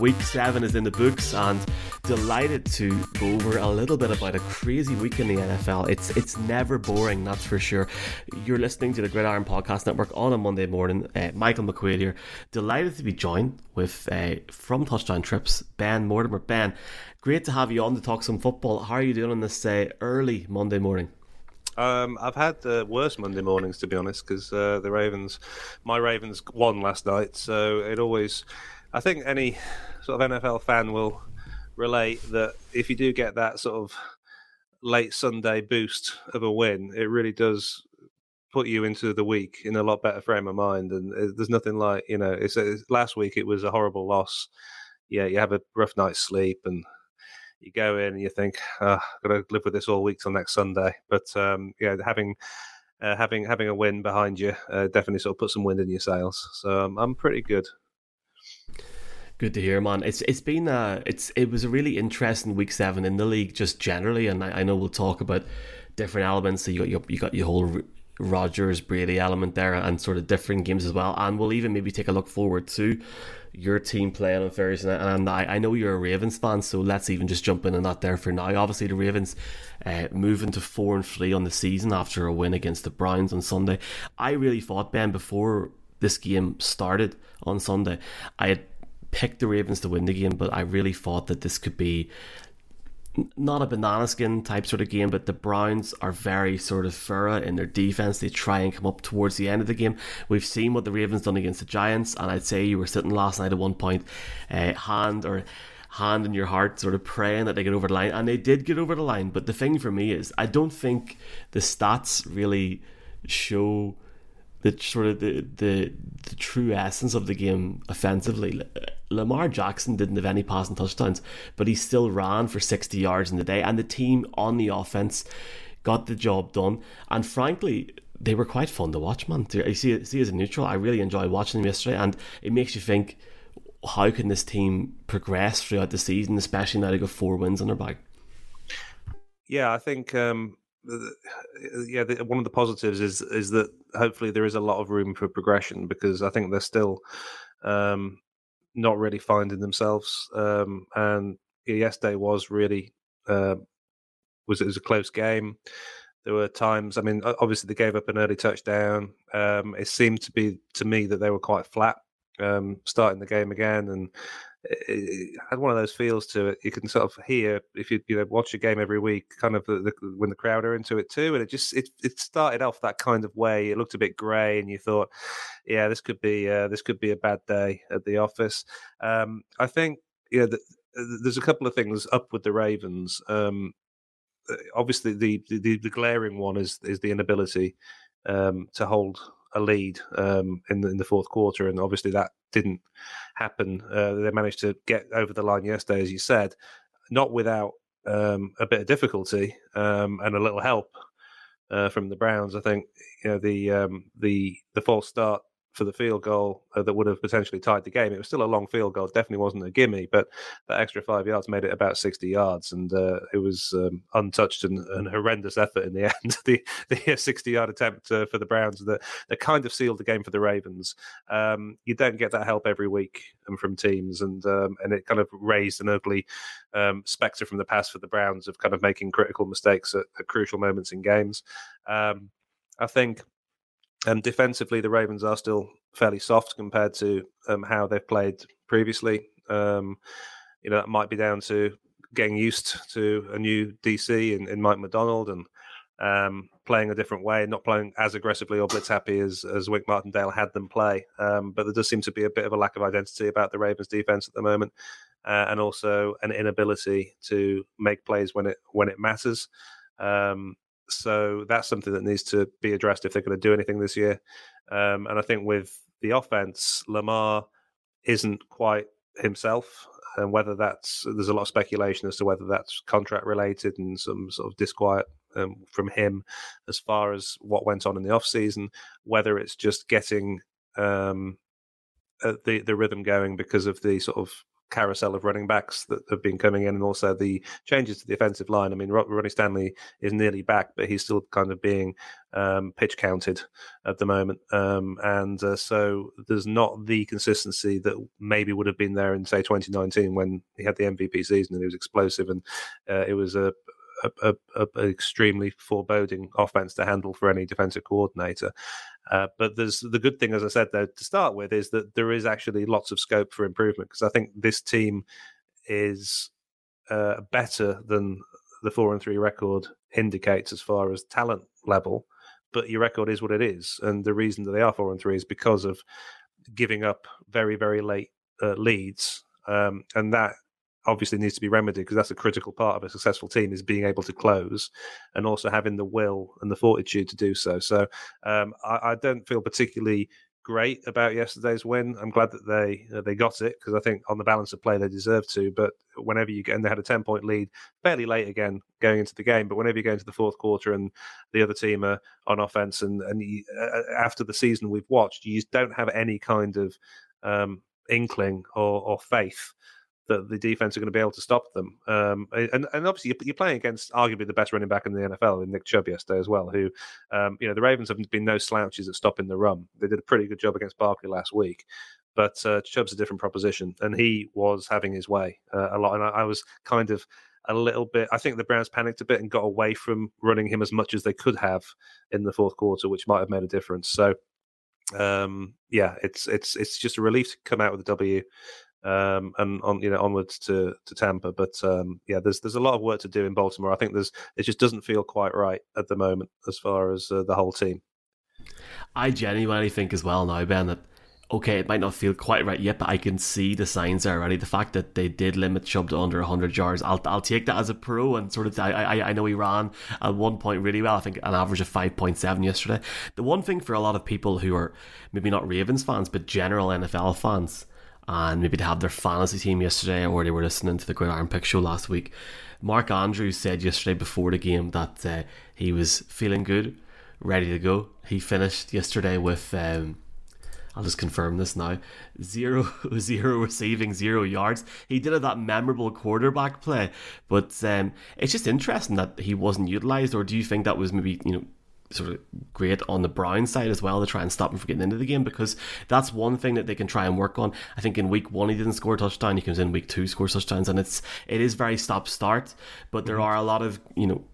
Week 7 is in the books and delighted to go over a little bit about a crazy week in the NFL. It's it's never boring, that's for sure. You're listening to the Gridiron Podcast Network on a Monday morning. Uh, Michael McQuaid here. Delighted to be joined with uh, from Touchdown Trips, Ben Mortimer. Ben, great to have you on to talk some football. How are you doing on this uh, early Monday morning? Um, I've had uh, worst Monday mornings to be honest, because uh, the Ravens, my Ravens won last night, so it always. I think any sort of NFL fan will relate that if you do get that sort of late Sunday boost of a win, it really does put you into the week in a lot better frame of mind. And uh, there's nothing like you know. It's, it's last week it was a horrible loss. Yeah, you have a rough night's sleep and you go in and you think, oh, I've got to live with this all week till next Sunday. But um, yeah, having uh, having having a win behind you uh, definitely sort of put some wind in your sails. So um, I'm pretty good. Good to hear, man. It's it's been uh it's it was a really interesting week seven in the league just generally, and I, I know we'll talk about different elements. So you got your you got your whole Rodgers Brady element there, and sort of different games as well. And we'll even maybe take a look forward to your team playing on Thursday night. And I, I know you're a Ravens fan, so let's even just jump in and that there for now. Obviously, the Ravens uh, moving to four and three on the season after a win against the Browns on Sunday. I really thought Ben before this game started on Sunday, I had picked the Ravens to win the game, but I really thought that this could be not a banana skin type sort of game, but the Browns are very sort of thorough in their defense. They try and come up towards the end of the game. We've seen what the Ravens done against the Giants, and I'd say you were sitting last night at one point, uh, hand or hand in your heart, sort of praying that they get over the line, and they did get over the line. But the thing for me is, I don't think the stats really show the sort of the, the the true essence of the game offensively. Lamar Jackson didn't have any passing touchdowns, but he still ran for 60 yards in the day, and the team on the offense got the job done. And frankly, they were quite fun to watch, man. You see, see as a neutral, I really enjoyed watching them yesterday, and it makes you think, how can this team progress throughout the season, especially now they got four wins on their back? Yeah, I think um, yeah, the, one of the positives is is that hopefully there is a lot of room for progression because I think they're still um, not really finding themselves. Um, and yesterday was really uh, was it was a close game. There were times. I mean, obviously they gave up an early touchdown. Um, it seemed to be to me that they were quite flat um, starting the game again, and it had one of those feels to it. You can sort of hear if you you know watch a game every week, kind of the, the, when the crowd are into it too. And it just it it started off that kind of way. It looked a bit grey, and you thought, yeah, this could be uh, this could be a bad day at the office. Um, I think yeah, the, there's a couple of things up with the Ravens. Um, uh, obviously, the, the the glaring one is is the inability um, to hold a lead um, in the in the fourth quarter, and obviously that didn't happen. Uh, they managed to get over the line yesterday, as you said, not without um, a bit of difficulty um, and a little help uh, from the Browns. I think you know the um, the the false start for the field goal uh, that would have potentially tied the game. It was still a long field goal, definitely wasn't a gimme, but that extra five yards made it about 60 yards, and uh, it was um, untouched and an horrendous effort in the end. the the 60 yard attempt uh, for the Browns that, that kind of sealed the game for the Ravens. Um, you don't get that help every week um, from teams, and um, and it kind of raised an ugly um, spectre from the past for the Browns of kind of making critical mistakes at, at crucial moments in games. Um, I think and defensively, the Ravens are still fairly soft compared to um, how they've played previously. Um, you know, that might be down to getting used to a new DC in, in Mike Macdonald and um, playing a different way, not playing as aggressively or blitz happy as, as Wink Martindale had them play. Um, but there does seem to be a bit of a lack of identity about the Ravens defense at the moment, uh, and also an inability to make plays when it when it matters. Um, so that's something that needs to be addressed if they're going to do anything this year. Um, and I think with the offense, Lamar isn't quite himself, and whether that's there's a lot of speculation as to whether that's contract related and some sort of disquiet um, from him as far as what went on in the off season, whether it's just getting um, uh, the the rhythm going because of the sort of carousel of running backs that have been coming in, and also the changes to the offensive line. I mean, Ronnie Stanley is nearly back, but he's still kind of being um, pitch counted at the moment, um, and uh, so there's not the consistency that maybe would have been there in say 2019 when he had the MVP season and he was explosive, and uh, it was a a, a, a, extremely foreboding offense to handle for any defensive coordinator. Uh, but there's the good thing, as I said, though, to start with, is that there is actually lots of scope for improvement because I think this team is uh, better than the four and three record indicates as far as talent level. But your record is what it is, and the reason that they are four and three is because of giving up very very late uh, leads, um, and that obviously needs to be remedied because that's a critical part of a successful team is being able to close and also having the will and the fortitude to do so. So um, I, I, don't feel particularly great about yesterday's win. I'm glad that they uh, they got it because I think on the balance of play they deserve to. But whenever you get and they had a ten point lead fairly late again going into the game, but whenever you go into the fourth quarter and the other team are on offense and and you, uh, after the season we've watched, you don't have any kind of um, inkling or, or faith that the defense are going to be able to stop them. Um, and, and obviously, you're playing against arguably the best running back in the NFL in Nick Chubb yesterday as well. Who, um, you know, the Ravens have been no slouches at stopping the run. They did a pretty good job against Barkley last week. But uh, Chubb's a different proposition, and he was having his way uh, a lot. And I, I was kind of a little bit. I think the Browns panicked a bit and got away from running him as much as they could have in the fourth quarter, which might have made a difference. So, um, yeah, it's it's it's just a relief to come out with a W um, and on you know onwards to to Tampa. But um, yeah, there's there's a lot of work to do in Baltimore. I think there's it just doesn't feel quite right at the moment as far as uh, the whole team. I genuinely think as well now, Ben, that okay, it might not feel quite right yet, but I can see the signs already. The fact that they did limit Chubb to under 100 yards, I'll, I'll take that as a pro. And sort of, I, I, I know he ran at one point really well. I think an average of 5.7 yesterday. The one thing for a lot of people who are maybe not Ravens fans, but general NFL fans, and maybe they have their fantasy team yesterday or they were listening to the Gridiron Pick show last week. Mark Andrews said yesterday before the game that uh, he was feeling good, ready to go. He finished yesterday with, um, I'll just confirm this now, zero, zero receiving, zero yards. He did have that memorable quarterback play, but um, it's just interesting that he wasn't utilised, or do you think that was maybe, you know, sort of great on the Brown side as well to try and stop him from getting into the game because that's one thing that they can try and work on. I think in week one he didn't score a touchdown. He comes in week two scores touchdowns, and it's it is very stop start. But there mm-hmm. are a lot of you know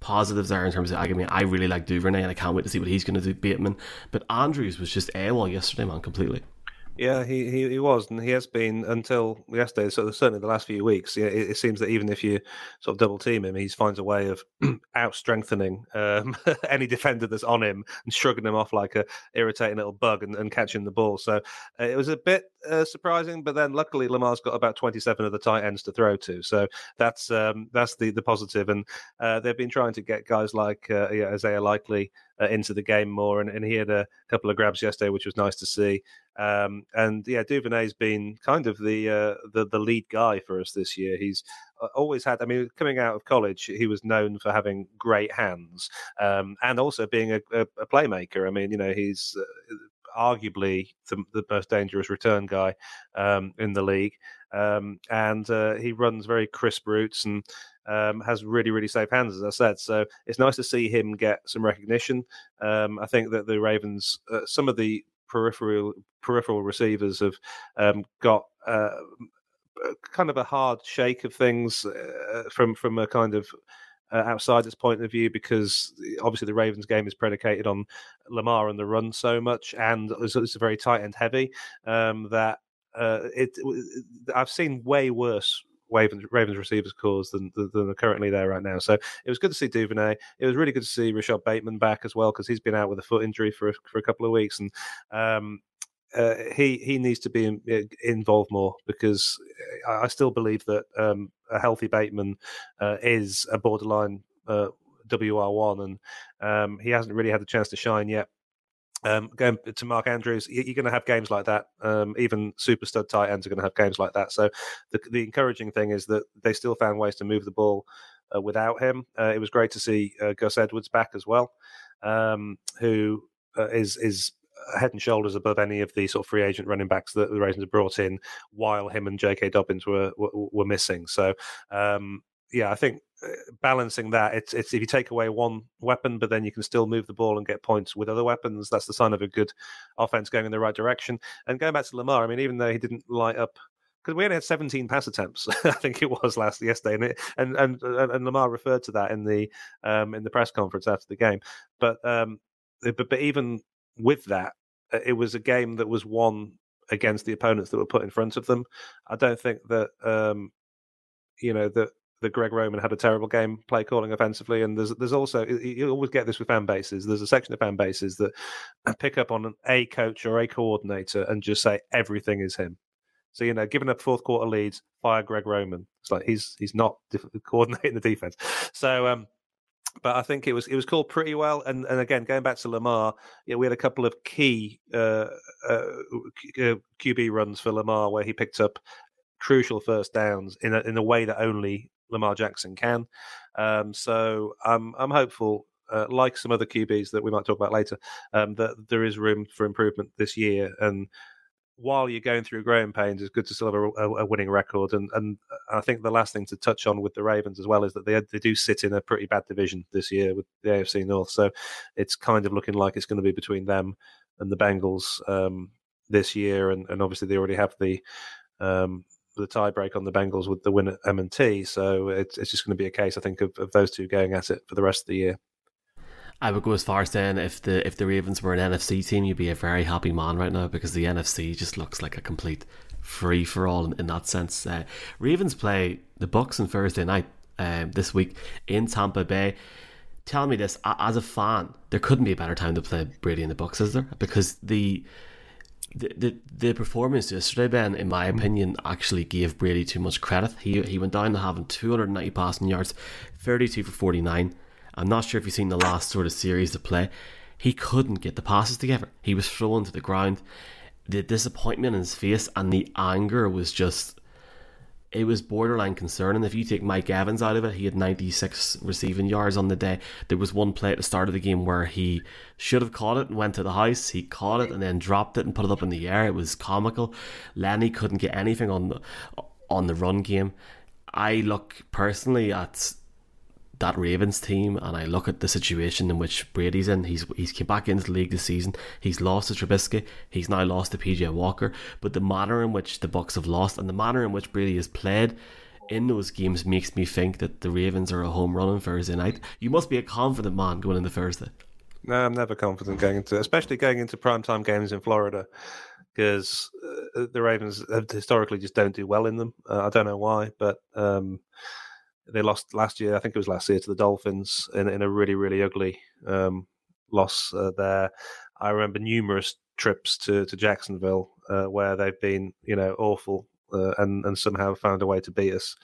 positives there in terms of I mean I really like Duvernay and I can't wait to see what he's going to do Bateman. But Andrews was just AWOL yesterday, man, completely. Yeah, he, he, he was, and he has been until yesterday. So certainly the last few weeks, it, it, seems that even if you sort of double team him, he finds a way of out strengthening um, any defender that's on him and shrugging him off like a irritating little bug and, and catching the ball. So uh, it was a bit uh, surprising, but then luckily Lamar's got about twenty seven of the tight ends to throw to, so that's um, that's the the positive. And uh, they've been trying to get guys like uh, yeah, Isaiah Likely uh, into the game more, and, and he had a couple of grabs yesterday, which was nice to see. Um, and yeah, Duvernay's been kind of the, uh, the the lead guy for us this year. He's uh, always had. I mean, coming out of college, he was known for having great hands um, and also being a, a, a, playmaker. I mean, you know, he's uh, arguably the, the, most dangerous return guy um, in the league, um, and uh, he runs very crisp routes and. Um, has really, really safe hands, as I said. So it's nice to see him get some recognition. Um, I think that the Ravens, uh, some of the peripheral peripheral receivers have um, got uh, kind of a hard shake of things uh, from from a kind of uh, outsider's point of view because obviously the Ravens game is predicated on Lamar and the run so much, and it's, it's very tight and heavy um, that uh, it. I've seen way worse Ravens, Ravens receivers cores than, than are currently there right now. So it was good to see Duvernay. It was really good to see Rashod Bateman back as well because he's been out with a foot injury for for a couple of weeks, and um, uh, he he needs to be in, involved more because I, still believe that um, a healthy Bateman uh, is a borderline uh, WR one, and um, he hasn't really had the chance to shine yet. Um, going to Mark Andrews, you're going to have games like that. Um, even super stud tight ends are going to have games like that. So the, the encouraging thing is that they still found ways to move the ball uh, without him. Uh, it was great to see uh, Gus Edwards back as well, um, who uh, is is head and shoulders above any of the sort of free agent running backs that the Ravens have brought in, while him and J.K. Dobbins were were, were missing. So um, yeah, I think uh, balancing that it's it's if you take away one weapon, but then you can still move the ball and get points with other weapons. That's the sign of a good offense going in the right direction. And going back to Lamar, I mean, even though he didn't light up because we only had 17 pass attempts, I think it was last yesterday, and, it, and and and Lamar referred to that in the um, in the press conference after the game. But um, but but even with that, uh, it was a game that was won against the opponents that were put in front of them. I don't think that um, you know that that Greg Roman had a terrible game play calling offensively, and there's there's also you always get this with fan bases. There's a section of fan bases that pick up on an a coach or a coordinator and just say everything is him. So you know, given a fourth quarter leads, fire Greg Roman. It's like he's he's not coordinating the defense. So um, but I think it was it was called pretty well. And and again, going back to Lamar, yeah, we had a couple of key uh, uh, QB uh, runs for Lamar where he picked up crucial first downs in a, in a way that only Lamar Jackson can. Um, so I'm I'm hopeful. Uh, like some other QBs that we might talk about later, um, that there is room for improvement this year, and while you're going through growing pains, it's good to still have a, a, a, winning record. And and I think the last thing to touch on with the Ravens as well is that they they do sit in a pretty bad division this year with the AFC North. So it's kind of looking like it's going to be between them and the Bengals um, this year. And, and obviously they already have the um, the tiebreak on the Bengals with the win at M&T. So it's it's just going to be a case, I think, of, of those two going at it for the rest of the year. I would go as far as saying if the if the Ravens were an NFC team, you'd be a very happy man right now because the NFC just looks like a complete free for all in, in, that sense. Uh, Ravens play the Bucks on Thursday night uh, this week in Tampa Bay. Tell me this as a fan, there couldn't be a better time to play Brady and the Bucks, is there? Because the the, the, the performance yesterday, Ben, in my hmm. opinion, actually gave Brady too much credit. He he went down to having 290 passing yards, 32 for 49, I'm not sure if you've seen the last sort of series of play. He couldn't get the passes together. He was thrown to the ground. The disappointment in his face and the anger was just it was borderline concerning. If you take Mike Evans out of it, he had 96 receiving yards on the day. There was one play at the start of the game where he should have caught it and went to the house. He caught it and then dropped it and put it up in the air. It was comical. Lenny couldn't get anything on the on the run game. I look personally at that Ravens team and I look at the situation in which Brady's in, he's he's came back into the league this season. He's lost to Trubisky. He's now lost to PJ Walker. But the manner in which the Bucks have lost and the manner in which Brady has played in those games makes me think that the Ravens are a home run on Thursday night. You must be a confident man going into Thursday. No, I'm never confident going into, especially going into primetime games in Florida, because uh, the Ravens historically just don't do well in them. Uh, I don't know why, but um, they lost last year. I think it was last year to the Dolphins in, in a really really ugly um, loss uh, there. I remember numerous trips to to Jacksonville uh, where they've been you know awful. Uh, and and somehow found a way to beat us.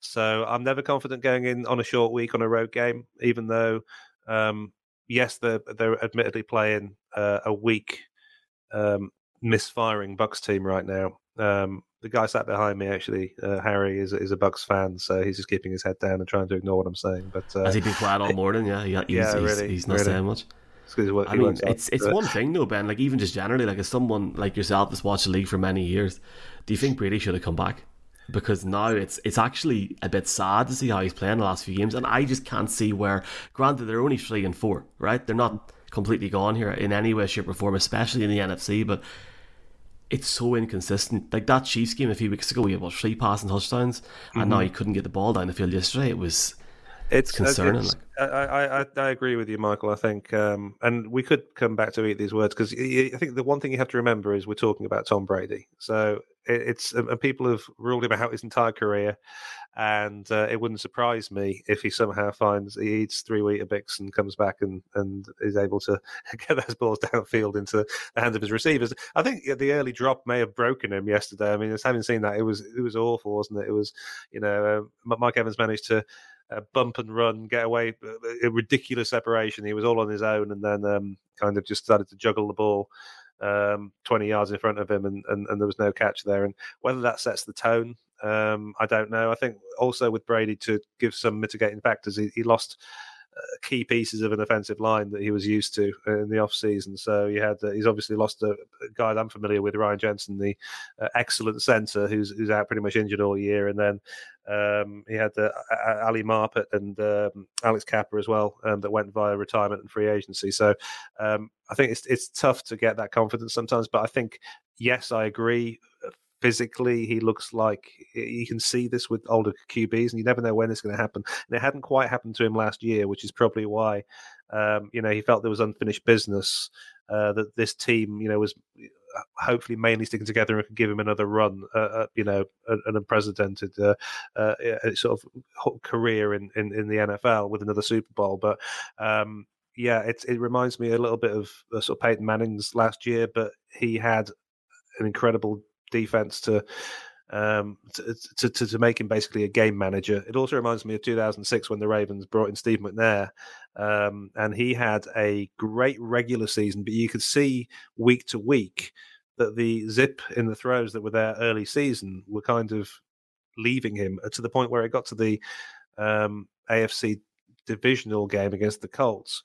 So I'm never confident going in on a short week on a road game, even though um, yes, they're they're admittedly playing uh, a weak um, misfiring Bucks team right now. Um, the guy sat behind me actually, uh, Harry, is is a Bucks fan, so he's just keeping his head down and trying to ignore what I'm saying. But uh, has he been quiet all morning? Yeah, he, he's, yeah, really, he's, he's not really. saying much. I mean, it's it's one thing though, Ben. Like even just generally, like as someone like yourself that's watched the league for many years, do you think Brady should have come back? Because now it's it's actually a bit sad to see how he's playing the last few games, and I just can't see where. Granted, they're only three and four, right? They're not completely gone here in any way, shape, or form, especially in the NFC. But it's so inconsistent. Like that Chiefs game a few weeks ago, we had what three passing touchdowns, mm-hmm. and now he couldn't get the ball down the field yesterday. It was it's concerning. It's, I, I, I agree with you, Michael. I think, um, and we could come back to eat these words because I think the one thing you have to remember is we're talking about Tom Brady. So it's and people have ruled him out his entire career, and uh, it wouldn't surprise me if he somehow finds he eats three Weetabix and comes back and and is able to get those balls downfield into the hands of his receivers. I think the early drop may have broken him yesterday. I mean, having seen that, it was it was awful, wasn't it? It was you know uh, Mike Evans managed to. Uh, bump and run, get away, uh, a ridiculous separation. He was all on his own, and then um, kind of just started to juggle the ball um, 20 yards in front of him, and, and, and, there was no catch there. And whether that sets the tone, um, I don't know. I think also with Brady to give some mitigating factors, he, he lost key pieces of an offensive line that he was used to in the off season. So he had uh, he's obviously lost a, guy I'm familiar with, Ryan Jensen, the uh, excellent centre who's who's out pretty much injured all year, and then um, he had uh, Ali Marpet and um, Alex Cappa as well um, that went via retirement and free agency. So um, I think it's it's tough to get that confidence sometimes, but I think yes, I agree physically he looks like you can see this with older QBs, and you never know when it's going to happen. And it hadn't quite happened to him last year, which is probably why um, you know he felt there was unfinished business. Uh, that this team, you know, was uh, hopefully mainly sticking together and could give him another run, uh, uh, you know, an, unprecedented uh, uh, sort of career in, in, in the NFL with another Super Bowl. But um, yeah, it it reminds me a little bit of sort of Peyton Manning's last year, but he had an incredible defense to um, to, to, to make him basically a game manager. It also reminds me of 2006 when the Ravens brought in Steve McNair, um, and he had a great regular season, but you could see week to week that the zip in the throws that were there early season were kind of leaving him uh, to the point where it got to the um, AFC divisional game against the Colts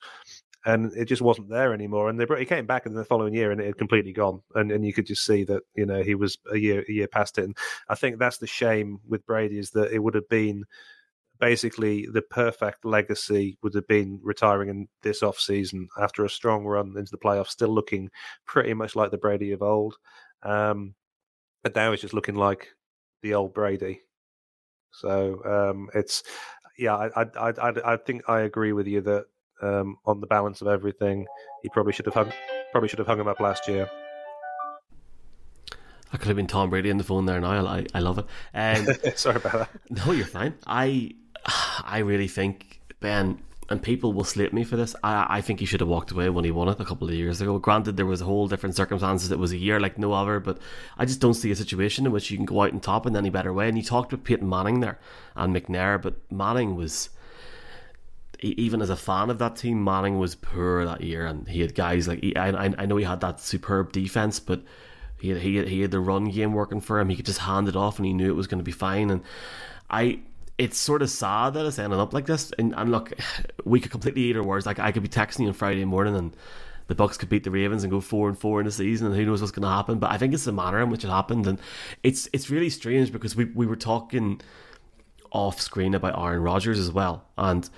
and it just wasn't there anymore. And they he came back in the following year, and it had completely gone. And and you could just see that you know he was a year a year past it. And I think that's the shame with Brady is that it would have been basically the perfect legacy would have been retiring in this off season after a strong run into the playoffs, still looking pretty much like the Brady of old. Um, but now he's just looking like the old Brady. So um, it's yeah, I, I I I think I agree with you that um, on the balance of everything. He probably should have hung probably should have hung him up last year. I could have been Tom Brady on the phone there now. I, I love it. Um, Sorry about that. No, you're fine. I I really think Ben and people will slate me for this. I, I think he should have walked away when he won it a couple of years ago. Granted, there was a whole different circumstances. It was a year like no other, but I just don't see a situation in which you can go out and top in any better way. And you talked with Peyton Manning there and McNair, but Manning was even as a fan of that team, Manning was poor that year, and he had guys like he, I, I know he had that superb defense, but he had, he he had the run game working for him. He could just hand it off, and he knew it was going to be fine. And I, it's sort of sad that it's ending up like this. And, and look, we could completely eat our words. Like I could be texting you on Friday morning, and the Bucks could beat the Ravens and go four and four in the season, and who knows what's going to happen. But I think it's the manner in which it happened, and it's it's really strange because we we were talking off screen about Aaron Rodgers as well, and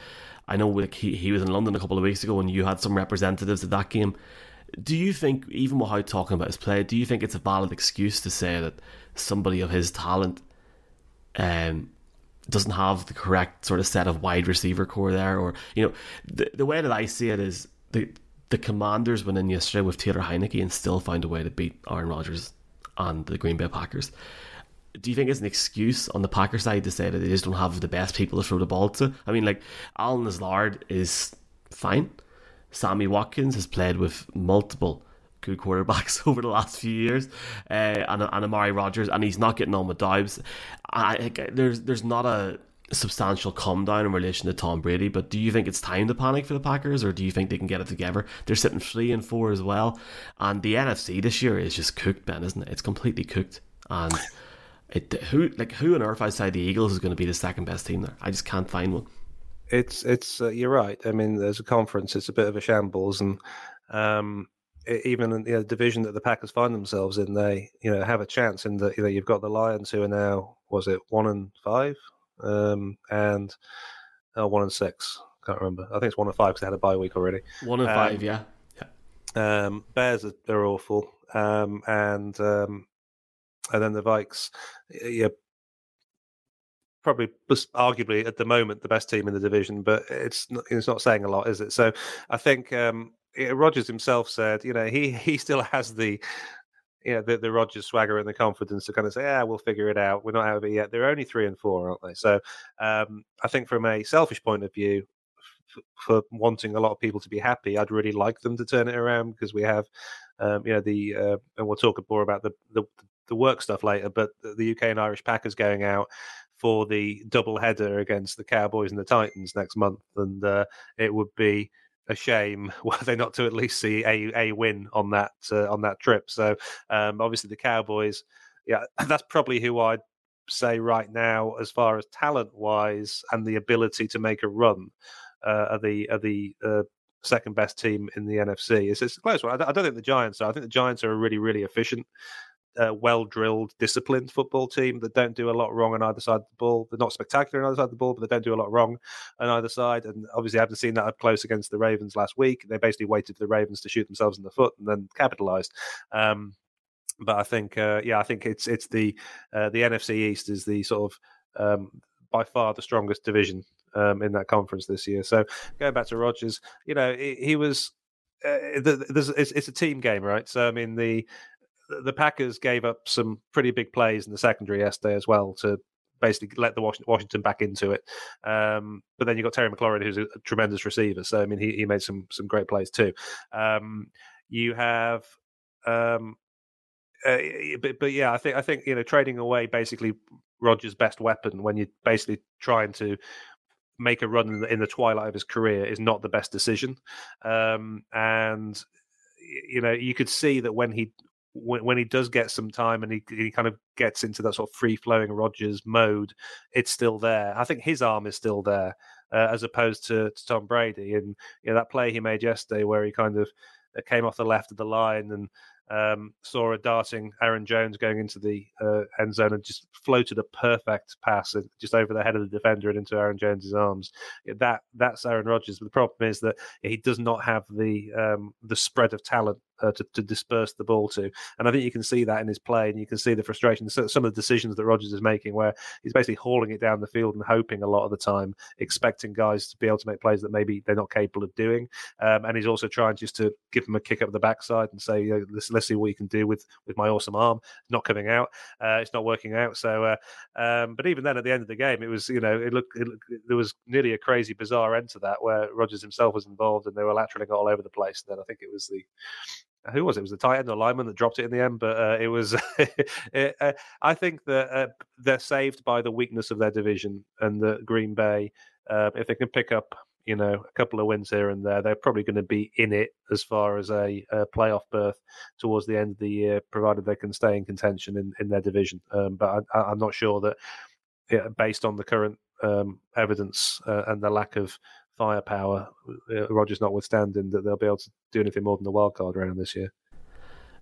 I know like he, he was in London a couple of weeks ago and you had some representatives at that game. Do you think, even without talking about his play, do you think it's a valid excuse to say that somebody of his talent um, doesn't have the correct sort of set of wide receiver core there? Or, you know, the, the way that I see it is the, the Commanders went in yesterday with Taylor Heinicke and still found a way to beat Aaron Rodgers and the Green Bay Packers do you think it's an excuse on the Packer side to say that they just don't have the best people to throw the ball to? I mean, like Allen Lazard is fine. Sammy Watkins has played with multiple good quarterbacks over the last few years, uh, and, and Amari Rodgers, and he's not getting on with Dobbs. I, there's there's not a substantial calm down in relation to Tom Brady, but do you think it's time to panic for the Packers, or do you think they can get it together? They're sitting three and four as well, and the NFC this year is just cooked, Ben, isn't it? It's completely cooked, and it who like who on earth outside the Eagles is going to be the second best team there? I just can't find one. It's it's uh, you're right. I mean, there's a conference. It's a bit of a shambles, and um, even in the division that the Packers find themselves in, they you know have a chance. In that you know you've got the Lions who are now was it one and five, um, and uh, one and six. Can't remember. I think it's one and five because they had a bye week already. One and um, five, yeah. yeah. Um, Bears are they're awful, um, and um, and then the Vikes, yeah, probably arguably at the moment the best team in the division, but it's not, it's not saying a lot, is it? So I think um, Rodgers himself said, you know, he he still has the you know, the, the Rodgers swagger and the confidence to kind of say, yeah, we'll figure it out. We're not out of it yet. They're only three and four, aren't they? So um, I think from a selfish point of view, for wanting a lot of people to be happy, I'd really like them to turn it around because we have, um, you know, the, uh, and we'll talk more about the, the, the work stuff later, but the UK and Irish Packers going out for the double header against the Cowboys and the Titans next month, and uh, it would be a shame were they not to at least see a a win on that uh, on that trip. So um, obviously the Cowboys, yeah, that's probably who I'd say right now as far as talent wise and the ability to make a run. uh, are the are the uh, second best team in the NFC. It's, it's a close one. I, I don't think the Giants are. I think the Giants are really really efficient well drilled, disciplined football team that don't do a lot wrong on either side of the ball. They're not spectacular on either side of the ball, but they don't do a lot wrong on either side. And obviously, I haven't seen that up close against the Ravens last week. They basically waited for the Ravens to shoot themselves in the foot and then capitalized. Um, but I think, uh, yeah, I think it's it's the uh, the NFC East is the sort of um, by far the strongest division um, in that conference this year. So going back to Rodgers, you know, he, he was. Uh, it's, it's, a team game, right? So I mean, the the Packers gave up some pretty big plays in the secondary yesterday as well to basically let the Washington back into it. Um, but then you got Terry McLaurin, who's a, tremendous receiver. So I mean, he, he made some some great plays too. Um, you have. Um, uh, but, but yeah, I think I think you know trading away basically Rodgers' best weapon when you're basically trying to make a run in the, in the twilight of his career is not the best decision. Um, and you know, you could see that when he when, when he does get some time and he, he kind of gets into that sort of free flowing Rodgers mode, it's still there. I think his arm is still there uh, as opposed to, to, Tom Brady. And you know, that play he made yesterday where he kind of uh, came off the left of the line and um, saw a darting Aaron Jones going into the uh, end zone and just floated a perfect pass just over the head of the defender and into Aaron Jones's arms. That that's Aaron Rodgers. But the problem is that he does not have the um, the spread of talent uh, to, to disperse the ball to. And I think you can see that in his play, and you can see the frustration. So, some of the decisions that Rodgers is making, where he's basically hauling it down the field and hoping a lot of the time, expecting guys to be able to make plays that maybe they're not capable of doing. Um, and he's also trying just to give them a kick up the backside and say, you know, let's, let's see what you can do with with my awesome arm. It's not coming out. Uh, it's not working out. So, uh, um, but even then, at the end of the game, it was you know it looked, it looked there was nearly a crazy bizarre end to that where Rodgers himself was involved and they were lateraling all over the place. And then I think it was the who was it? It was the tight end or lineman that dropped it in the end. But uh, it was. it, uh, I think that uh, they're saved by the weakness of their division and the Green Bay. Uh, if they can pick up, you know, a couple of wins here and there, they're probably going to be in it as far as a, a, playoff berth towards the end of the year, provided they can stay in contention in, in their division. Um, but I, am not sure that, yeah, based on the current um, evidence uh, and the lack of firepower, uh, Rodgers notwithstanding, that they'll be able to do anything more than the wild card round this year.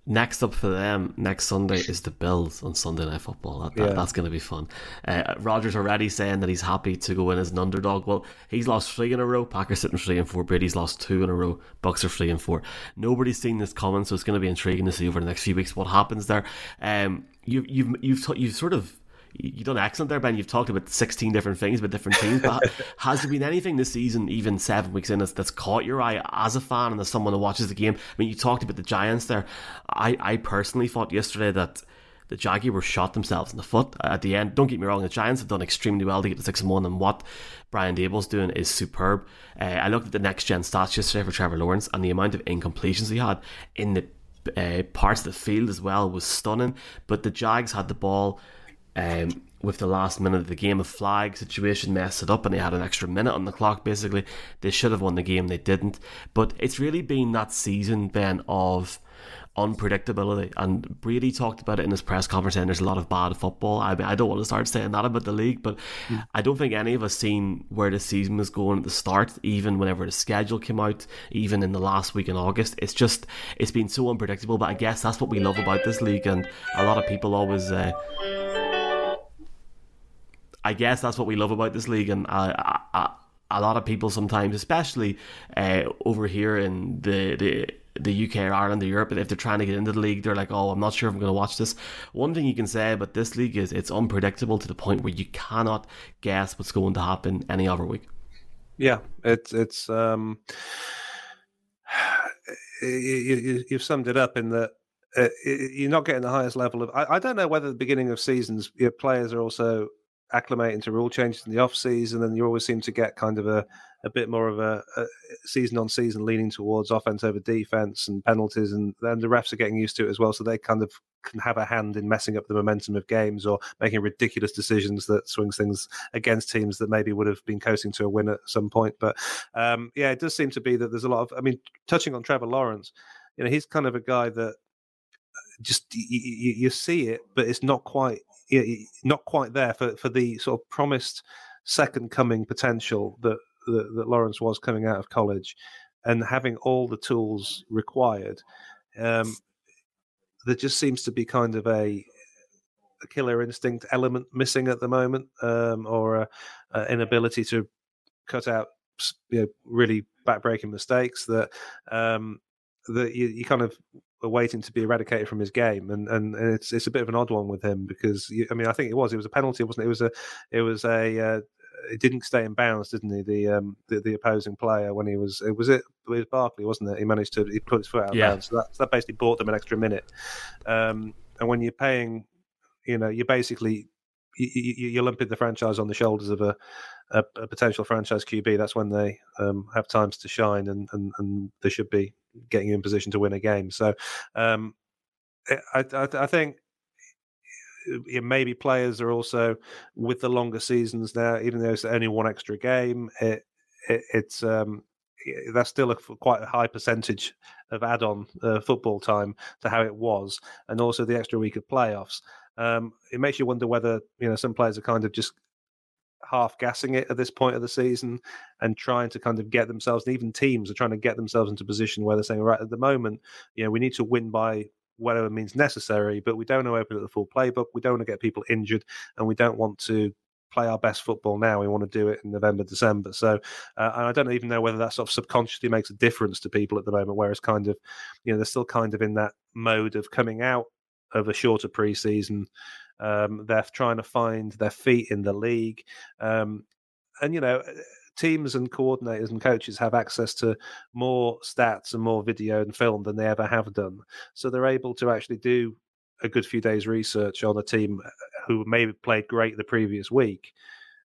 Next up for them next Sunday is the Bills on Sunday Night Football. That, that, yeah. That's going to be fun. Uh, Rodgers already saying that he's happy to go in as an underdog. Well, he's lost three in a row. Packers sitting three and four. Brady's lost two in a row. Bucks are three and four. Nobody's seen this coming, so it's going to be intriguing to see over the next few weeks what happens there. Um, you, you've you've you've sort of you've done excellent there, Ben. You've talked about 16 different things with different teams, but has there been anything this season, even seven weeks in, that's, that's caught your eye as a fan and as someone who watches the game? I mean, you talked about the Giants there. I, I personally thought yesterday that the Jaguars shot themselves in the foot at the end. Don't get me wrong, the Giants have done extremely well to get to 6 and 1, and what Brian Daboll's doing is superb. Uh, I looked at the next gen stats yesterday for Trevor Lawrence, and the amount of incompletions he had in the uh, parts of the field as well was stunning. But the Jags had the ball um, with the last minute of the game, a flag situation messed it up, and they had an extra minute on the clock. Basically, they should have won the game, they didn't. But it's really been that season, Ben, of unpredictability. And Brady talked about it in his press conference, and there's a lot of bad football. I mean, I don't want to start saying that about the league, but mm. I don't think any of us seen where the season was going at the start, even whenever the schedule came out, even in the last week in August. It's just, it's been so unpredictable, but I guess that's what we love about this league, and a lot of people always. Uh, I guess that's what we love about this league, and uh, uh, a lot of people sometimes, especially uh, over here in the, the the UK or Ireland or Europe, if they're trying to get into the league, they're like, "Oh, I'm not sure if I'm going to watch this." One thing you can say about this league is it's unpredictable to the point where you cannot guess what's going to happen any other week. Yeah, it's it's um, you, have summed it up in that uh, you're not getting the highest level of. I, I, don't know whether the beginning of seasons your players are also acclimating to rule changes in the off season, and you always seem to get kind of a, a bit more of a, a season on season leaning towards offense over defense and penalties, and then the refs are getting used to it as well, so they kind of can have a hand in messing up the momentum of games or making ridiculous decisions that swings things against teams that maybe would have been coasting to a win at some point. But um, yeah, it does seem to be that there's a lot of. I mean, touching on Trevor Lawrence, you know, he's kind of a guy that just you, you, see it, but it's not quite not quite there for, for the sort of promised second coming potential that that, that Lawrence was coming out of college, and having all the tools required, um, there just seems to be kind of a, a killer instinct element missing at the moment, um, or a, a inability to cut out you know, really backbreaking mistakes that um, that you, you, kind of are waiting to be eradicated from his game, and, and, and it's it's a bit of an odd one with him because you, I mean I think it was it was a penalty, wasn't it? It was a it was a uh, it didn't stay in bounds, didn't he? The um the, the opposing player when he was it was it, it was Barkley, wasn't it? He managed to he put his foot out of yeah. bounds, so that, so that basically bought them an extra minute. Um, and when you're paying, you know, you're basically you, are lumping the franchise on the shoulders of a, a, a potential franchise QB. That's when they um, have times to shine, and, and, and they should be getting you in position to win a game. So, um, I, I, I think maybe players are also with the longer seasons now, even though it's only one extra game. It, it it's um, that's still a quite a high percentage of add-on uh, football time to how it was, and also the extra week of playoffs. Um, it makes you wonder whether you know some players are kind of just half gassing it at this point of the season and trying to kind of get themselves, and even teams are trying to get themselves into position where they're saying, right, at the moment, you know, we need to win by whatever means necessary, but we don't want to open up the full playbook. We don't want to get people injured, and we don't want to play our best football now. We want to do it in November, December. So, uh, and I don't even know whether that sort of subconsciously makes a difference to people at the moment, whereas kind of, you know, they're still kind of in that mode of coming out of a shorter preseason. Um, they're trying to find their feet in the league. Um, and, you know, teams and coordinators and coaches have access to more stats and more video and film than they ever have done. So they're able to actually do a good few days research on a team uh, who maybe played great the previous week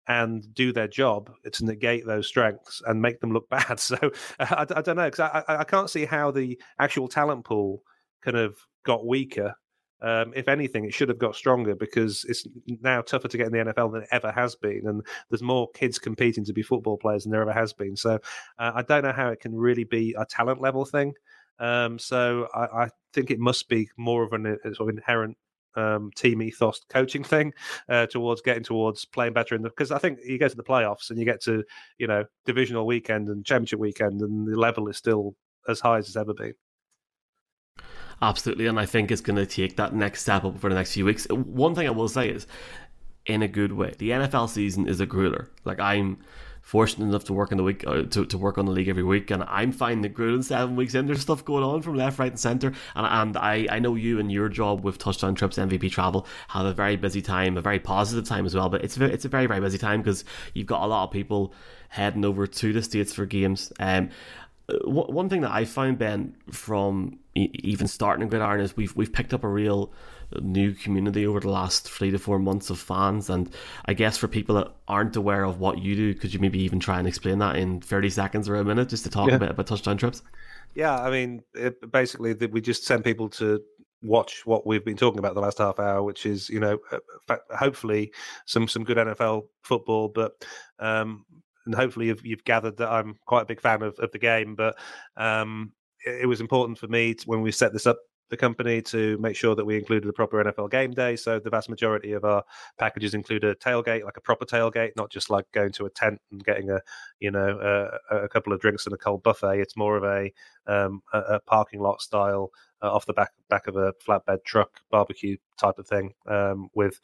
and do their job to negate those strengths and make them look bad. So I, I don't know because I, I can't see how the actual talent pool kind of got weaker um, if anything, it should have got stronger because it's now tougher to get in the NFL than it ever has been, and there's more kids competing to be football players than there ever has been. So uh, I don't know how it can really be a talent level thing. Um, so I, I, think it must be more of an uh, sort of inherent um, team ethos coaching thing uh, towards getting towards playing better in the because I think you go to the playoffs and you get to you know divisional weekend and championship weekend and the level is still as high as it's ever been. Absolutely, and I think it's going to take that next step up for the next few weeks. One thing I will say is, in a good way, the NFL season is a grueler. Like I'm fortunate enough to work in the week uh, to, to work on the league every week, and I'm finding the grueling seven weeks in. There's stuff going on from left, right, and centre, and and I I know you and your job with touchdown trips, MVP travel have a very busy time, a very positive time as well. But it's it's a very very busy time because you've got a lot of people heading over to the states for games. Um, one thing that I found Ben from even starting in Gridiron is we've we've picked up a real new community over the last three to four months of fans, and I guess for people that aren't aware of what you do, could you maybe even try and explain that in thirty seconds or a minute, just to talk yeah. a bit about touchdown trips? Yeah, I mean, it, basically, we just send people to watch what we've been talking about the last half hour, which is you know, uh, hopefully some some good NFL football, but um, and hopefully you've, you've gathered that I'm quite a big fan of, of the game. But um, it, it, was important for me to, when we set this up, the company, to make sure that we included a proper NFL game day. So the vast majority of our packages include a tailgate, like a proper tailgate, not just like going to a tent and getting a you know a, a couple of drinks and a cold buffet. It's more of a um, a, a parking lot style. Uh, off the back back of a flatbed truck barbecue type of thing um, with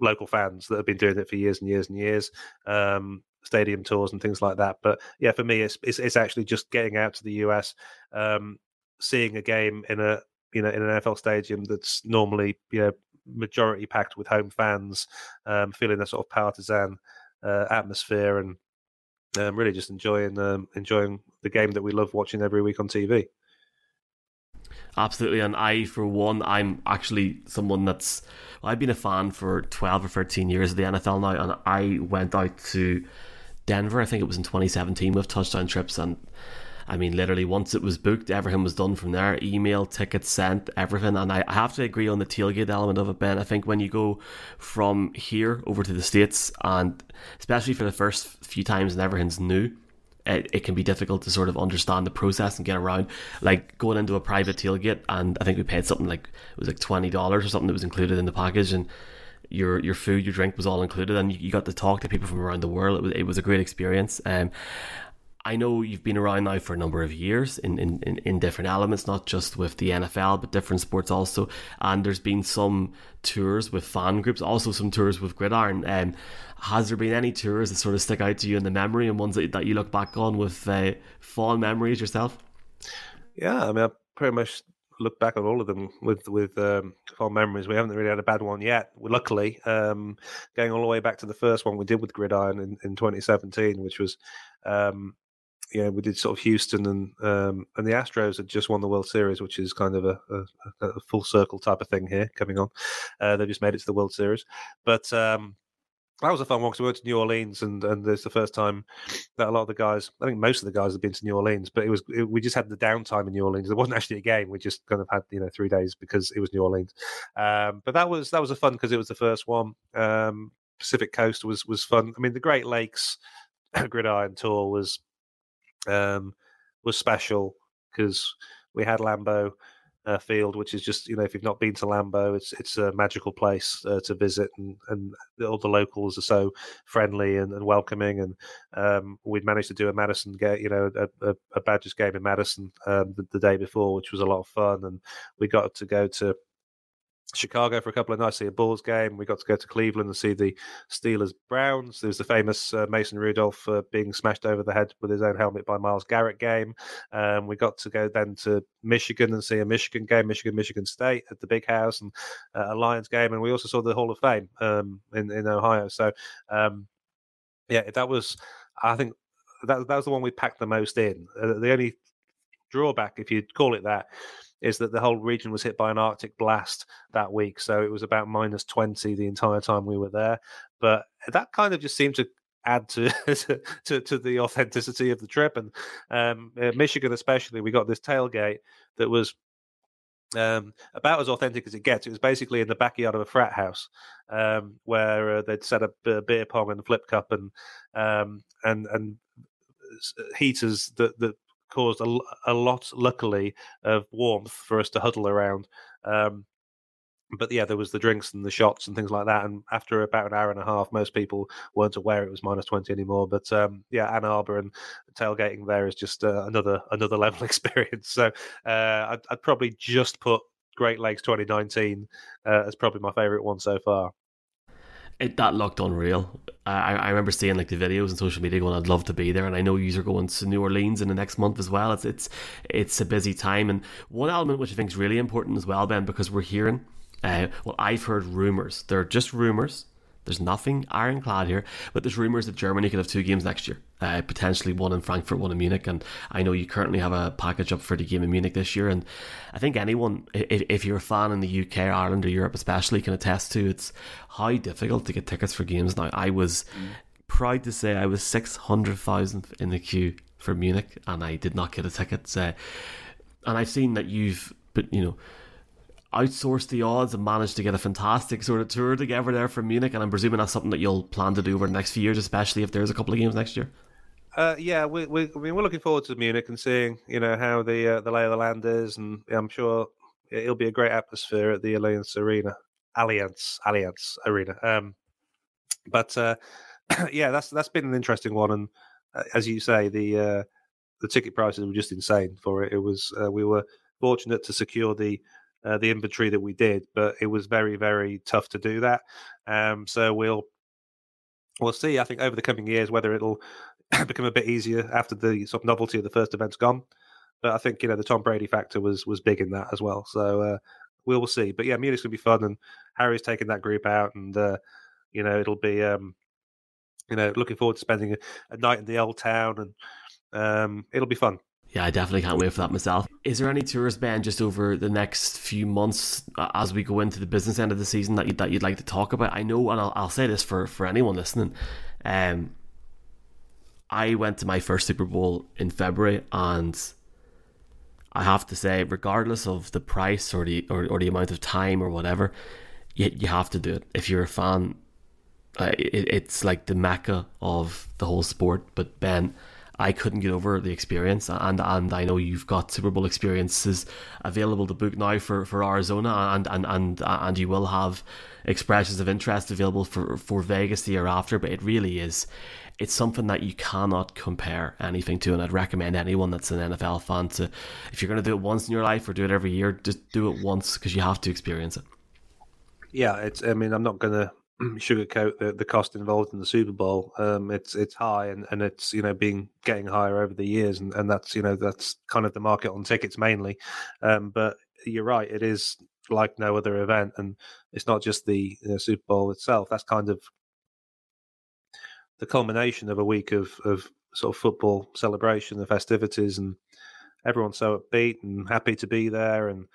local fans that have been doing it for years and years and years. Um, stadium tours and things like that. But yeah, for me, it's it's, it's actually just getting out to the US, um, seeing a game in a you know in an NFL stadium that's normally you know majority packed with home fans, um, feeling a sort of partisan uh, atmosphere and um, really just enjoying um, enjoying the game that we love watching every week on TV. Absolutely, and I, for one, I'm actually someone that's I've been a fan for twelve or thirteen years of the NFL now, and I went out to Denver. I think it was in 2017 with touchdown trips, and I mean, literally once it was booked, everything was done from there. Email, tickets sent, everything. And I have to agree on the tailgate element of it, Ben. I think when you go from here over to the states, and especially for the first few times and everything's new. It, it can be difficult to sort of understand the process and get around. Like going into a private tailgate, and I think we paid something like it was like twenty dollars or something that was included in the package, and your your food, your drink was all included, and you, you got to talk to people from around the world. It was, it was a great experience. Um, I know you've been around now for a number of years in, in, in, in, different elements, not just with the NFL, but different sports also. And there's been some tours with fan groups, also some tours with Gridiron. Um, has there been any tours that sort of stick out to you in the memory and ones that, that you look back on with uh, fond memories yourself? Yeah, I mean, I pretty much look back on all of them with with um, fond memories. We haven't really had a bad one yet. Luckily, um, going all the way back to the first one we did with Gridiron in, in 2017, which was. Um, yeah, we did sort of Houston and um, and the Astros had just won the World Series, which is kind of a, a, a full circle type of thing here coming on. Uh, they just made it to the World Series, but um, that was a fun one because we went to New Orleans, and and it's the first time that a lot of the guys, I think most of the guys have been to New Orleans, but it was it, we just had the downtime in New Orleans. It wasn't actually a game; we just kind of had you know three days because it was New Orleans. Um, but that was that was a fun because it was the first one. Um, Pacific Coast was was fun. I mean, the Great Lakes Gridiron Tour was um, was special because we had Lambeau uh, field, which is just you know if you've not been to Lambeau, it's it's a magical place uh, to visit, and and all the locals are so friendly and, and welcoming. And um, we'd managed to do a Madison game, you know, a, a, a Badgers game in Madison um, the, the, day before, which was a lot of fun, and we got to go to Chicago for a couple of nights, see a Bulls game. We got to go to Cleveland and see the Steelers Browns. There's the famous uh, Mason Rudolph uh, being smashed over the head with his own helmet by Myles Garrett game. Um, we got to go then to Michigan and see a Michigan game, Michigan, Michigan State at the Big House, and uh, a Lions game. And we also saw the Hall of Fame um, in, in Ohio. So, um, yeah, that was, I think, that, that was the one we packed the most in. Uh, the only drawback, if you'd call it that, is that the whole region was hit by an Arctic blast that week. So it was about minus 20 the entire time we were there. But that kind of just seemed to add to to, to, the authenticity of the trip. And um, Michigan, especially, we got this tailgate that was um, about as authentic as it gets. It was basically in the backyard of a frat house um, where uh, they'd set up a beer pong and a flip cup and um, and and heaters that that caused a, a lot, luckily, of warmth for us to huddle around. Um, but yeah, there was the drinks and the shots and things like that. And after about an hour and a half, most people weren't aware it was minus twenty anymore. But um, yeah, Ann Arbor and tailgating there is just uh, another another level experience. So uh, I'd, I'd, probably just put Great Lakes 2019 uh, as probably my favorite one so far it that looked unreal. I, I remember seeing like the videos and social media going, I'd love to be there, and I know you are going to New Orleans in the next month as well. It's it's it's a busy time, and one element which I think is really important as well, Ben, because we're hearing, uh, well, I've heard rumors. They're just rumors there's nothing ironclad here, but there's rumours that Germany could have two games next year, uh, potentially one in Frankfurt, one in Munich. And I know you currently have a package up for the game in Munich this year. And I think anyone, if, you're a fan in the UK, Ireland, or Europe especially, can attest to it's how difficult to get tickets for games now. I was proud to say I was 600,000 in the queue for Munich, and I did not get a ticket. Uh, and I've seen that you've, but you know, outsourced the odds and managed to get a fantastic sort of tour together there for Munich. And I'm presuming that's something that you'll plan to do over the next few years, especially if there's a couple of games next year. Uh, yeah, we, we, I mean, we're looking forward to Munich and seeing, you know, how the uh, the lay of the land is, and I'm sure it'll be a great atmosphere at the Allianz Arena, Allianz Allianz Arena. Um, but uh, yeah, that's that's been an interesting one, and uh, as you say, the uh, the ticket prices were just insane for it. It was uh, we were fortunate to secure the the inventory that we did, but it was very, very tough to do that. Um, so we'll we'll see. I think over the coming years whether it'll become a bit easier after the sort of novelty of the first event's gone. But I think you know the Tom Brady factor was was big in that as well. So uh, we will see. But yeah, Munich's gonna be fun, and Harry's taking that group out, and uh, you know it'll be um, you know looking forward to spending a, a night in the old town, and um, it'll be fun. Yeah, I definitely can't wait for that myself. Is there any tourist Ben just over the next few months uh, as we go into the business end of the season that you that you'd like to talk about? I know, and I'll, I'll say this for for anyone listening. Um, I went to my first Super Bowl in February, and I have to say, regardless of the price or the or, or the amount of time or whatever, you you have to do it if you're a fan. Uh, it, it's like the mecca of the whole sport. But Ben, I couldn't get over the experience, and and I know you've got Super Bowl experiences available to book now for, for Arizona, and and and and you will have expressions of interest available for for Vegas the year after. But it really is, it's something that you cannot compare anything to, and I'd recommend anyone that's an NFL fan to, if you're going to do it once in your life or do it every year, just do it once because you have to experience it. Yeah, it's. I mean, I'm not to sugarcoat the, the cost involved in the Super Bowl. Um, it's it's high and, and it's you know being getting higher over the years, and, and that's you know that's kind of the market on tickets mainly. Um, but you're right, it is like no other event, and it's not just the you know, Super Bowl itself. That's kind of the culmination of a week of of sort of football celebration, the festivities, and everyone's so upbeat and happy to be there, and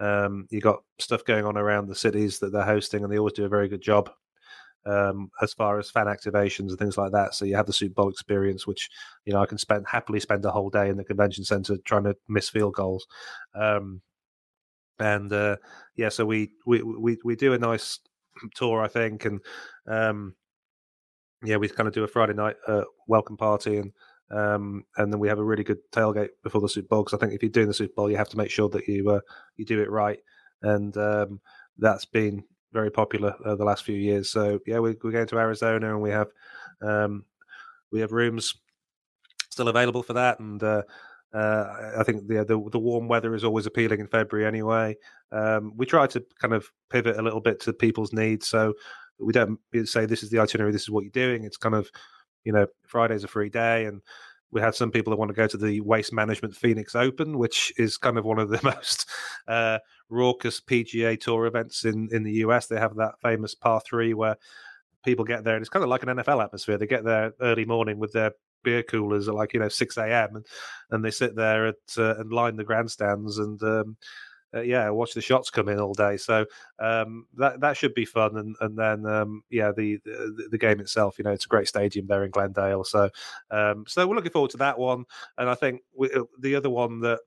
um, you got stuff going on around the cities that they're hosting, and they always do a very good job um, as far as fan activations and things like that. So you have the Super Bowl experience, which you know I can spend happily spend a whole day in the convention center trying to miss field goals. Um, and uh, yeah, so we, we we we do a nice tour, I think, and um, yeah, we kind of do a Friday night uh, welcome party and. Um, and then we have a really good tailgate before the Super Bowl because I think if you're doing the Super Bowl, you have to make sure that you uh, you do it right, and um, that's been very popular uh, the last few years. So yeah, we, are going to Arizona and we have um, we have rooms still available for that, and uh, uh, I think the, the, the warm weather is always appealing in February anyway. Um, we try to kind of pivot a little bit to people's needs, so we don't say this is the itinerary, this is what you're doing. It's kind of you know Friday's a free day and we had some people that want to go to the Waste Management Phoenix Open, which is kind of one of the most uh, raucous PGA Tour events in in the US. They have that famous par three where people get there, and it's kind of like an NFL atmosphere. They get there early morning with their beer coolers at like you know six a.m. and and they sit there at uh, and line the grandstands and um, uh, yeah, watch the shots come in all day. So um, that that should be fun. And and then um, yeah, the, the, the game itself, you know, it's a great stadium there in Glendale. So um, so we're looking forward to that one. And I think we, uh, the other one that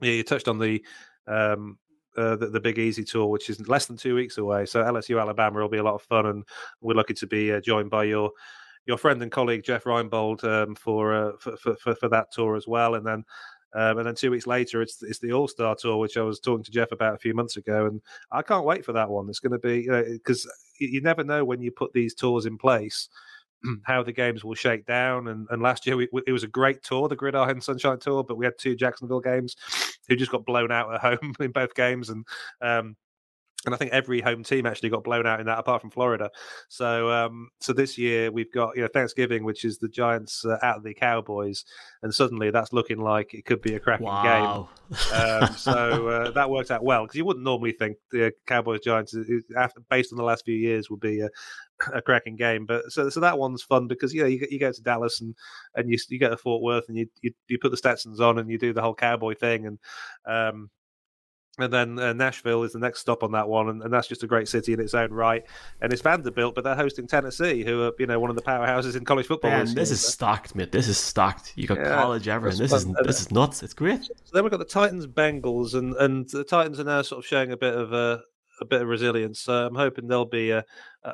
yeah, you touched on the. Um, uh, the, the, Big Easy Tour, which is less than two weeks away. So LSU Alabama will be a lot of fun, and we're lucky to be uh, joined by your your friend and colleague Jeff Reinebold um, for, uh, for, for, for that tour as well. And then um, and then two weeks later, it's it's the All Star Tour, which I was talking to Jeff about a few months ago, and I can't wait for that one. It's going to be because you, know, you, never know when you put these tours in place how the games will shake down. And, and last year we, it was a great tour, the Gridiron Sunshine Tour, but we had two Jacksonville games who just got blown out at home in both games, and um, and I think every home team actually got blown out in that, apart from Florida. So, um, so this year we've got you know Thanksgiving, which is the Giants uh, at the Cowboys, and suddenly that's looking like it could be a cracking wow. game. Um, so uh, that worked out well because you wouldn't normally think the Cowboys Giants, after, based on the last few years, would be a, a cracking game. But so so that one's fun because you know you, you go to Dallas and and you you go to Fort Worth and you, you you put the Stetsons on and you do the whole cowboy thing and um, and then uh, Nashville is the next stop on that one, and, and, that's just a great city in its own right. And it's Vanderbilt, but they're hosting Tennessee, who are you know one of the powerhouses in college football. Man, this, is stacked, mate. This is stacked. You got yeah, college everything. This is this is nuts. It's great. So then we've got the Titans, Bengals, and and the Titans are now sort of showing a bit of a a bit of resilience. Uh, I'm hoping they'll be uh,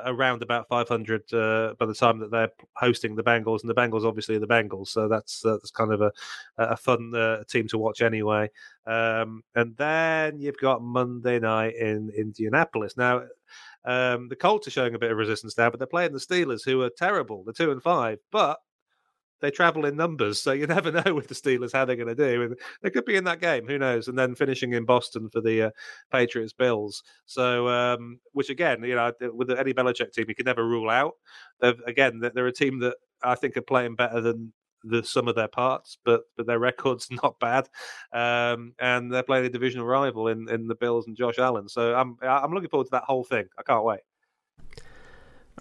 around about 500 uh, by the time that they're hosting the Bengals, and the Bengals obviously are the Bengals, so that's uh, that's kind of a a fun uh, team to watch anyway. Um, and then you've got Monday night in Indianapolis. Now, um, the Colts are showing a bit of resistance now, but they're playing the Steelers, who are terrible. They're two and five, but they travel in numbers, so you never know with the Steelers how they're going to do. And they could be in that game, who knows? And then finishing in Boston for the uh, Patriots Bills. So, um, which again, you know, with any Belichick team, you can never rule out. They've, again, they're a team that I think are playing better than the sum of their parts, but but their record's not bad, um, and they're playing a divisional rival in, in the Bills and Josh Allen. So I'm I'm looking forward to that whole thing. I can't wait.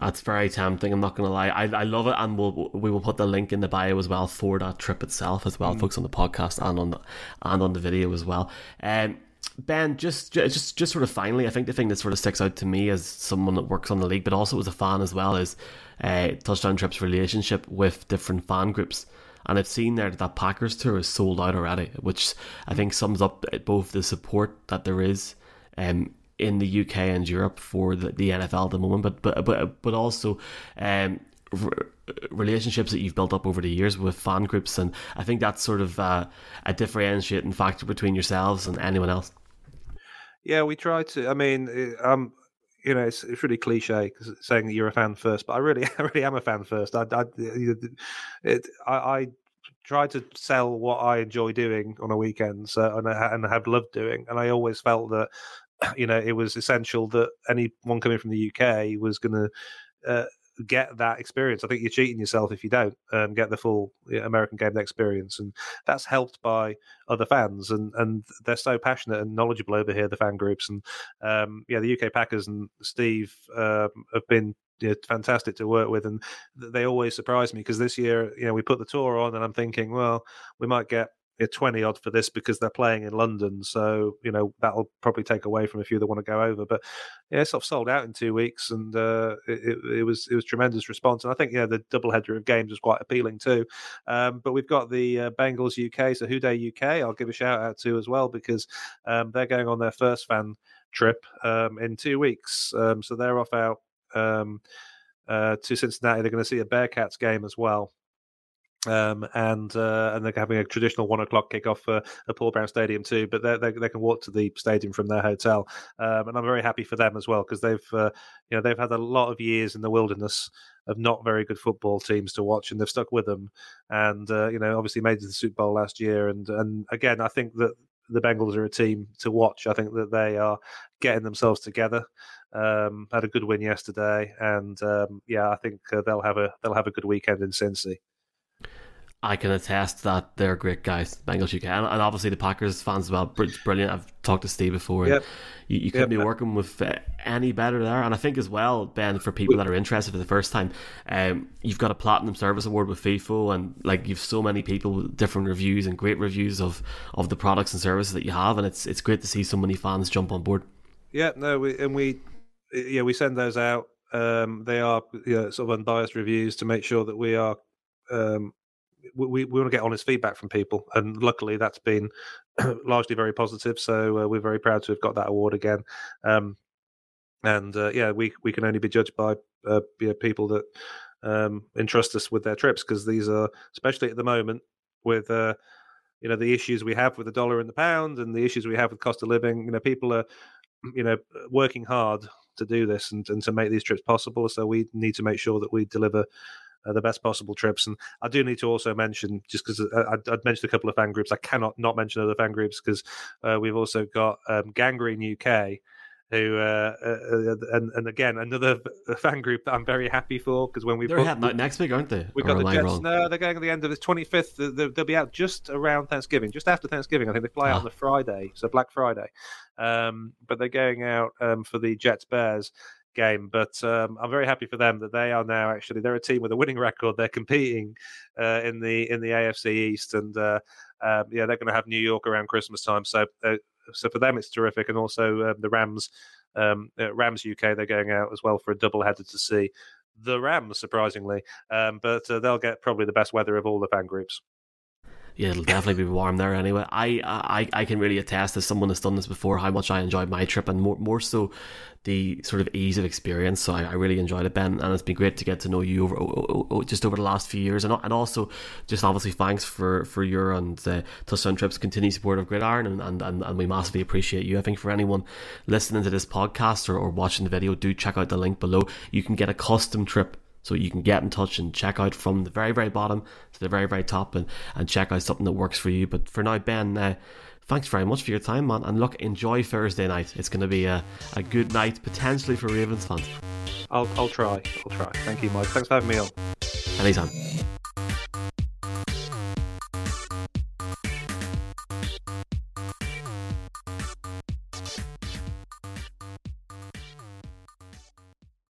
That's very tempting. I'm not going to lie. I, I love it, and we'll we will put the link in the bio as well for that trip itself as well, mm. folks on the podcast and on the and on the video as well. Um, Ben, just just just sort of finally, I think the thing that sort of sticks out to me as someone that works on the league, but also as a fan as well, is uh, Touchdown Trip's relationship with different fan groups. And I've seen there that that Packers tour is sold out already, which I think sums up both the support that there is um, in the UK and Europe for the, the NFL at the moment, but but but but also um, relationships that you've built up over the years with fan groups, and I think that's sort of uh, a differentiating factor between yourselves and anyone else. Yeah, we try to. I mean, um, you know, it's, it's really cliche saying that you're a fan first, but I really, I really am a fan first. I, I, it, I, I try to sell what I enjoy doing on a weekend, so and I, and have loved doing, and I always felt that you know it was essential that anyone coming from the UK was going to uh, get that experience. I think you're cheating yourself if you don't um, get the full American game experience, and that's helped by other fans, and and they're so passionate and knowledgeable over here, the fan groups, and um, yeah, the UK Packers and Steve um, have been fantastic to work with, and they always surprise me because this year, you know, we put the tour on, and I'm thinking, well, we might get 20 odd for this because they're playing in London. So, you know, that'll probably take away from a few that want to go over. But yeah, it's sort of sold out in two weeks and uh, it, it, was it was tremendous response. And I think, yeah, the double header of games was quite appealing too. Um, but we've got the uh, Bengals UK, so Who Dey UK, I'll give a shout out to as well because um, they're going on their first fan trip um, in two weeks. Um, so they're off out um, uh, to Cincinnati. They're going to see a Bearcats game as well. Um, and uh, and they're having a traditional one o'clock kickoff for at Paul Brown Stadium too. But they they can walk to the stadium from their hotel, um, and I'm very happy for them as well because they've uh, you know they've had a lot of years in the wilderness of not very good football teams to watch, and they've stuck with them. And uh, you know obviously made it to the Super Bowl last year, and and again I think that the Bengals are a team to watch. I think that they are getting themselves together. Um, had a good win yesterday, and um, yeah, I think uh, they'll have a they'll have a good weekend in Cincy. I can attest that they're great guys, Bengals UK, and, and obviously the Packers fans as well. It's Brilliant. I've talked to Steve before. Yep. You, you couldn't yep. be working with uh, any better there. And I think as well, Ben, for people that are interested for the first time, um, you've got a platinum service award with Feefo, and like you've so many people with different reviews and great reviews of of the products and services that you have, and it's it's great to see so many fans jump on board. Yeah, no, we, and we yeah we send those out. Um, they are you know, sort of unbiased reviews to make sure that we are um, we, we want to get honest feedback from people, and luckily that's been largely very positive. So uh, we're very proud to have got that award again. Um, and uh, yeah, we we can only be judged by uh, people that um, entrust us with their trips because these are, especially at the moment, with uh, you know the issues we have with the dollar and the pound, and the issues we have with cost of living. You know, people are you know working hard to do this and, and to make these trips possible. So we need to make sure that we deliver uh, the best possible trips. And I do need to also mention, just because uh, I, would mentioned a couple of fan groups, I cannot not mention other fan groups because uh, we've also got um, Gang Green UK. Who uh, uh, and and again another fan group that I'm very happy for because when we they're heading next week, aren't they? We've got the Jets. Wrong? No, they're going at the end of the 25th. They'll, they'll, be out just around Thanksgiving, just after Thanksgiving. I think they fly ah. out on the Friday, so Black Friday. Um, but they're going out um, for the Jets Bears game. But um, I'm very happy for them that they are now actually they're a team with a winning record. They're competing uh, in the in the AFC East, and uh, um, yeah, they're going to have New York around Christmas time. So uh, so for them, it's terrific. And also um, the Rams, um, uh, Rams UK, they're going out as well for a double header to see the Rams, surprisingly. Um, but uh, they'll get probably the best weather of all the fan groups yeah, it'll definitely be warm there anyway. I, I I can really attest as someone has done this before how much I enjoyed my trip and more more so the sort of ease of experience. So I, I really enjoyed it, Ben, and it's been great to get to know you over just over the last few years, and and also just obviously thanks for for your and uh, Touchdown Trips continued support of Gridiron, and, and and and we massively appreciate you. I think for anyone listening to this podcast or, or watching the video, do check out the link below. You can get a custom trip so you can get in touch and check out from the very, very bottom to the very, very top and, and check out something that works for you. But for now, Ben, uh, thanks very much for your time, man. And look, enjoy Thursday night. It's going to be a, a good night, potentially for Ravens fans. I'll, I'll try. I'll try. Thank you, Mike. Thanks for having me on. Anytime.